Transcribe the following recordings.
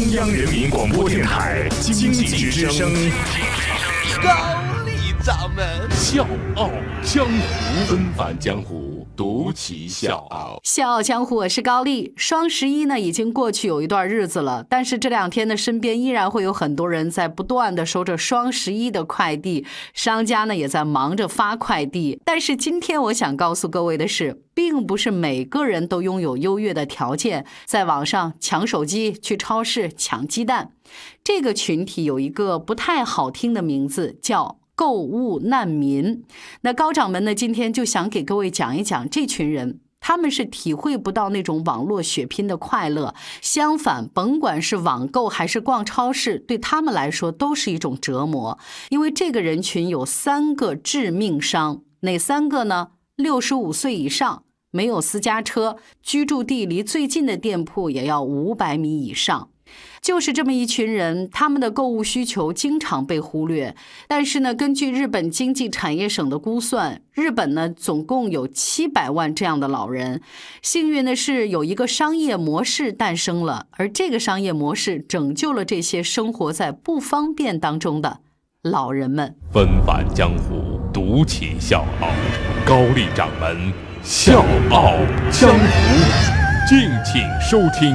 中央人民广播电台经济之声，高丽掌门。笑傲江湖，纷繁江湖，独骑笑傲。笑傲江湖，我是高丽。双十一呢已经过去有一段日子了，但是这两天呢，身边依然会有很多人在不断的收着双十一的快递，商家呢也在忙着发快递。但是今天我想告诉各位的是，并不是每个人都拥有优越的条件，在网上抢手机、去超市抢鸡蛋。这个群体有一个不太好听的名字，叫。购物难民，那高掌门呢？今天就想给各位讲一讲这群人，他们是体会不到那种网络血拼的快乐。相反，甭管是网购还是逛超市，对他们来说都是一种折磨。因为这个人群有三个致命伤，哪三个呢？六十五岁以上，没有私家车，居住地离最近的店铺也要五百米以上。就是这么一群人，他们的购物需求经常被忽略。但是呢，根据日本经济产业省的估算，日本呢总共有七百万这样的老人。幸运的是，有一个商业模式诞生了，而这个商业模式拯救了这些生活在不方便当中的老人们。纷繁江湖，独起笑傲，高丽掌门笑傲江湖，敬请收听。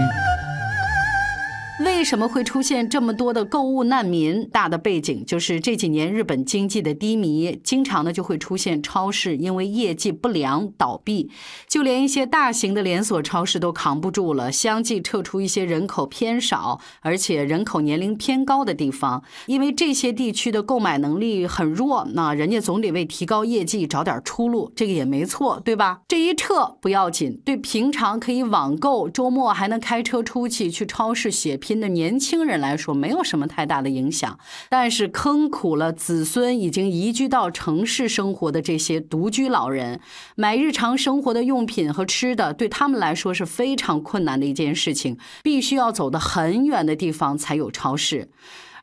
为为什么会出现这么多的购物难民？大的背景就是这几年日本经济的低迷，经常呢就会出现超市因为业绩不良倒闭，就连一些大型的连锁超市都扛不住了，相继撤出一些人口偏少而且人口年龄偏高的地方，因为这些地区的购买能力很弱，那人家总得为提高业绩找点出路，这个也没错，对吧？这一撤不要紧，对平常可以网购，周末还能开车出去去超市血。拼的年轻人来说没有什么太大的影响，但是坑苦了子孙已经移居到城市生活的这些独居老人，买日常生活的用品和吃的对他们来说是非常困难的一件事情，必须要走得很远的地方才有超市。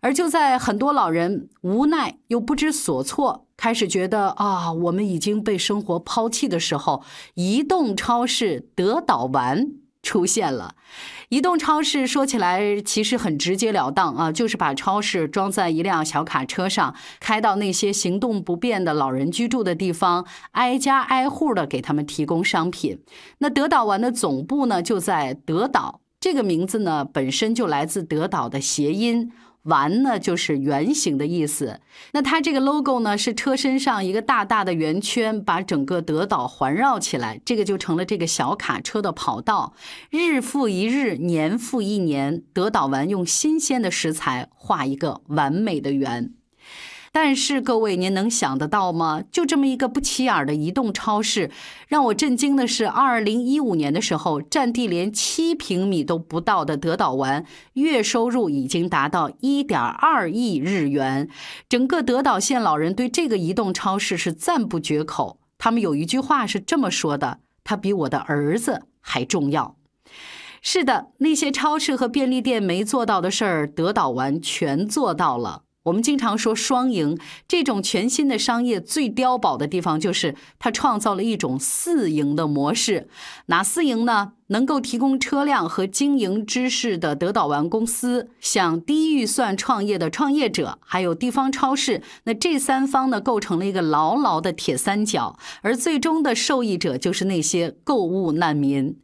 而就在很多老人无奈又不知所措，开始觉得啊我们已经被生活抛弃的时候，移动超市德岛丸出现了。移动超市说起来其实很直截了当啊，就是把超市装在一辆小卡车上，开到那些行动不便的老人居住的地方，挨家挨户的给他们提供商品。那德岛丸的总部呢就在德岛，这个名字呢本身就来自德岛的谐音。丸呢，就是圆形的意思。那它这个 logo 呢，是车身上一个大大的圆圈，把整个德岛环绕起来，这个就成了这个小卡车的跑道。日复一日，年复一年，德岛丸用新鲜的食材画一个完美的圆。但是各位，您能想得到吗？就这么一个不起眼的移动超市，让我震惊的是，二零一五年的时候，占地连七平米都不到的德岛丸，月收入已经达到一点二亿日元。整个德岛县老人对这个移动超市是赞不绝口。他们有一句话是这么说的：“它比我的儿子还重要。”是的，那些超市和便利店没做到的事儿，德岛丸全做到了。我们经常说双赢，这种全新的商业最碉堡的地方就是它创造了一种四赢的模式。哪四赢呢？能够提供车辆和经营知识的德岛丸公司，像低预算创业的创业者，还有地方超市，那这三方呢构成了一个牢牢的铁三角，而最终的受益者就是那些购物难民。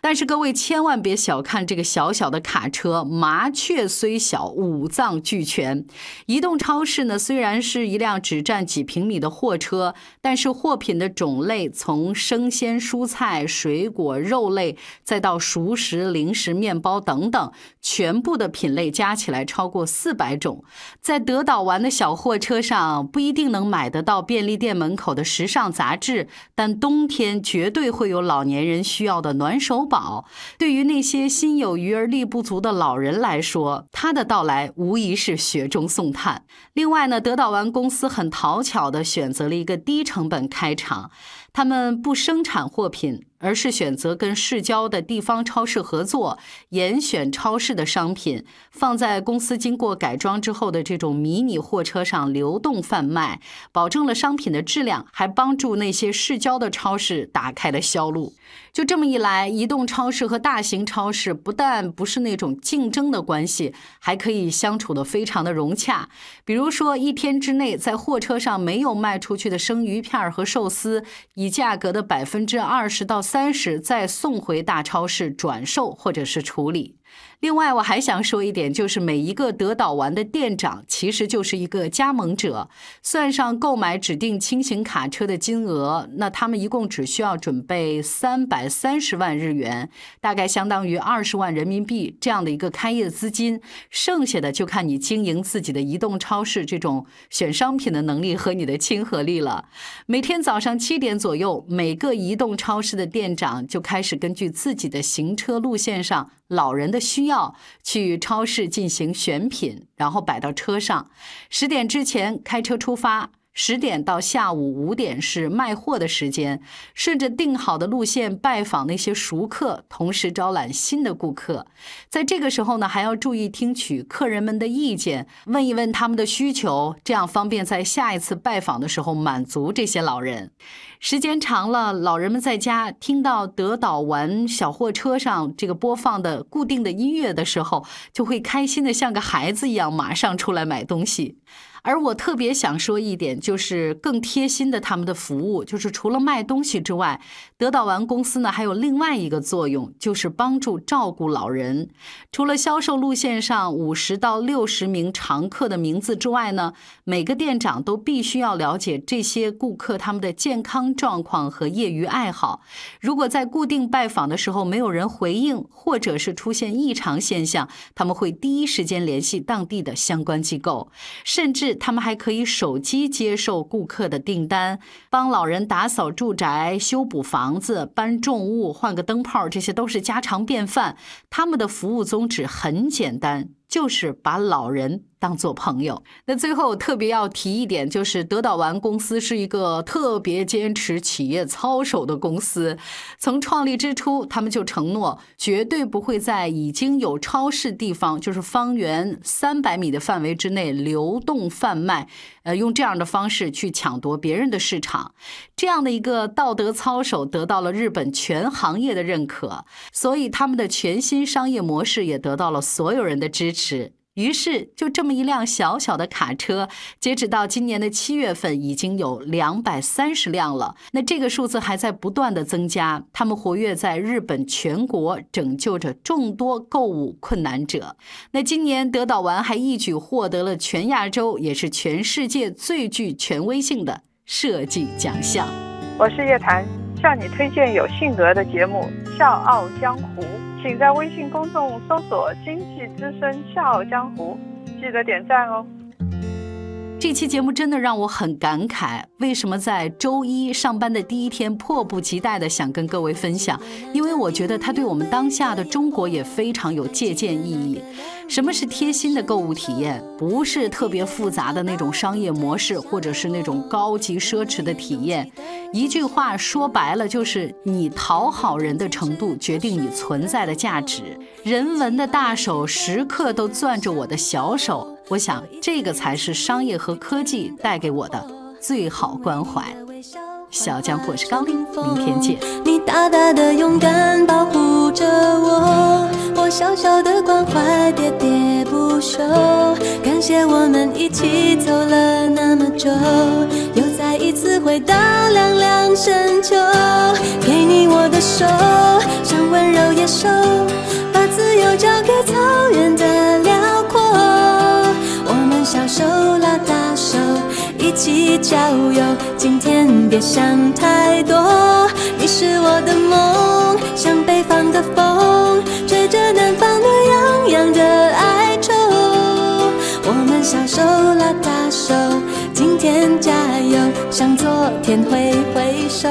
但是各位千万别小看这个小小的卡车，麻雀虽小，五脏俱全。移动超市呢，虽然是一辆只占几平米的货车，但是货品的种类从生鲜蔬菜、水果、肉类，再到熟食、零食、面包等等，全部的品类加起来超过四百种。在德岛玩的小货车上，不一定能买得到便利店门口的时尚杂志，但冬天绝对会有老年人需要的暖手。宝对于那些心有余而力不足的老人来说，他的到来无疑是雪中送炭。另外呢，德岛丸公司很讨巧地选择了一个低成本开场，他们不生产货品，而是选择跟市郊的地方超市合作，严选超市的商品，放在公司经过改装之后的这种迷你货车上流动贩卖，保证了商品的质量，还帮助那些市郊的超市打开了销路。就这么一来，移动超市和大型超市不但不是那种竞争的关系，还可以相处的非常的融洽。比如说，一天之内在货车上没有卖出去的生鱼片和寿司，以价格的百分之二十到三十再送回大超市转售或者是处理。另外，我还想说一点，就是每一个德岛丸的店长其实就是一个加盟者，算上购买指定轻型卡车的金额，那他们一共只需要准备三百三十万日元，大概相当于二十万人民币这样的一个开业资金，剩下的就看你经营自己的移动超市这种选商品的能力和你的亲和力了。每天早上七点左右，每个移动超市的店长就开始根据自己的行车路线上。老人的需要，去超市进行选品，然后摆到车上。十点之前开车出发。十点到下午五点是卖货的时间，顺着定好的路线拜访那些熟客，同时招揽新的顾客。在这个时候呢，还要注意听取客人们的意见，问一问他们的需求，这样方便在下一次拜访的时候满足这些老人。时间长了，老人们在家听到德岛丸小货车上这个播放的固定的音乐的时候，就会开心的像个孩子一样，马上出来买东西。而我特别想说一点，就是更贴心的他们的服务，就是除了卖东西之外，德岛丸公司呢还有另外一个作用，就是帮助照顾老人。除了销售路线上五十到六十名常客的名字之外呢，每个店长都必须要了解这些顾客他们的健康状况和业余爱好。如果在固定拜访的时候没有人回应，或者是出现异常现象，他们会第一时间联系当地的相关机构，甚至。他们还可以手机接受顾客的订单，帮老人打扫住宅、修补房子、搬重物、换个灯泡，这些都是家常便饭。他们的服务宗旨很简单。就是把老人当做朋友。那最后特别要提一点，就是德岛丸公司是一个特别坚持企业操守的公司。从创立之初，他们就承诺绝对不会在已经有超市地方，就是方圆三百米的范围之内流动贩卖，呃，用这样的方式去抢夺别人的市场。这样的一个道德操守得到了日本全行业的认可，所以他们的全新商业模式也得到了所有人的支持。于是就这么一辆小小的卡车，截止到今年的七月份，已经有两百三十辆了。那这个数字还在不断的增加。他们活跃在日本全国，拯救着众多购物困难者。那今年德岛丸还一举获得了全亚洲，也是全世界最具权威性的设计奖项。我是叶檀，向你推荐有性格的节目《笑傲江湖》。请在微信公众搜索“经济之声笑傲江湖”，记得点赞哦。这期节目真的让我很感慨，为什么在周一上班的第一天迫不及待的想跟各位分享？因为我觉得它对我们当下的中国也非常有借鉴意义。什么是贴心的购物体验？不是特别复杂的那种商业模式，或者是那种高级奢侈的体验。一句话说白了，就是你讨好人的程度决定你存在的价值。人文的大手时刻都攥着我的小手，我想这个才是商业和科技带给我的最好关怀。小江我是高丽，明天见。你大大的勇敢保护着我，我小小的关怀喋喋不休。感谢我们一起走了那么久，又再一次回到凉凉深秋。给你我的手，像温柔野兽，把自由交给草原的起郊游，今天别想太多。你是我的梦，像北方的风，吹着南方暖洋洋的哀愁。我们小手拉大手，今天加油，向昨天挥挥手。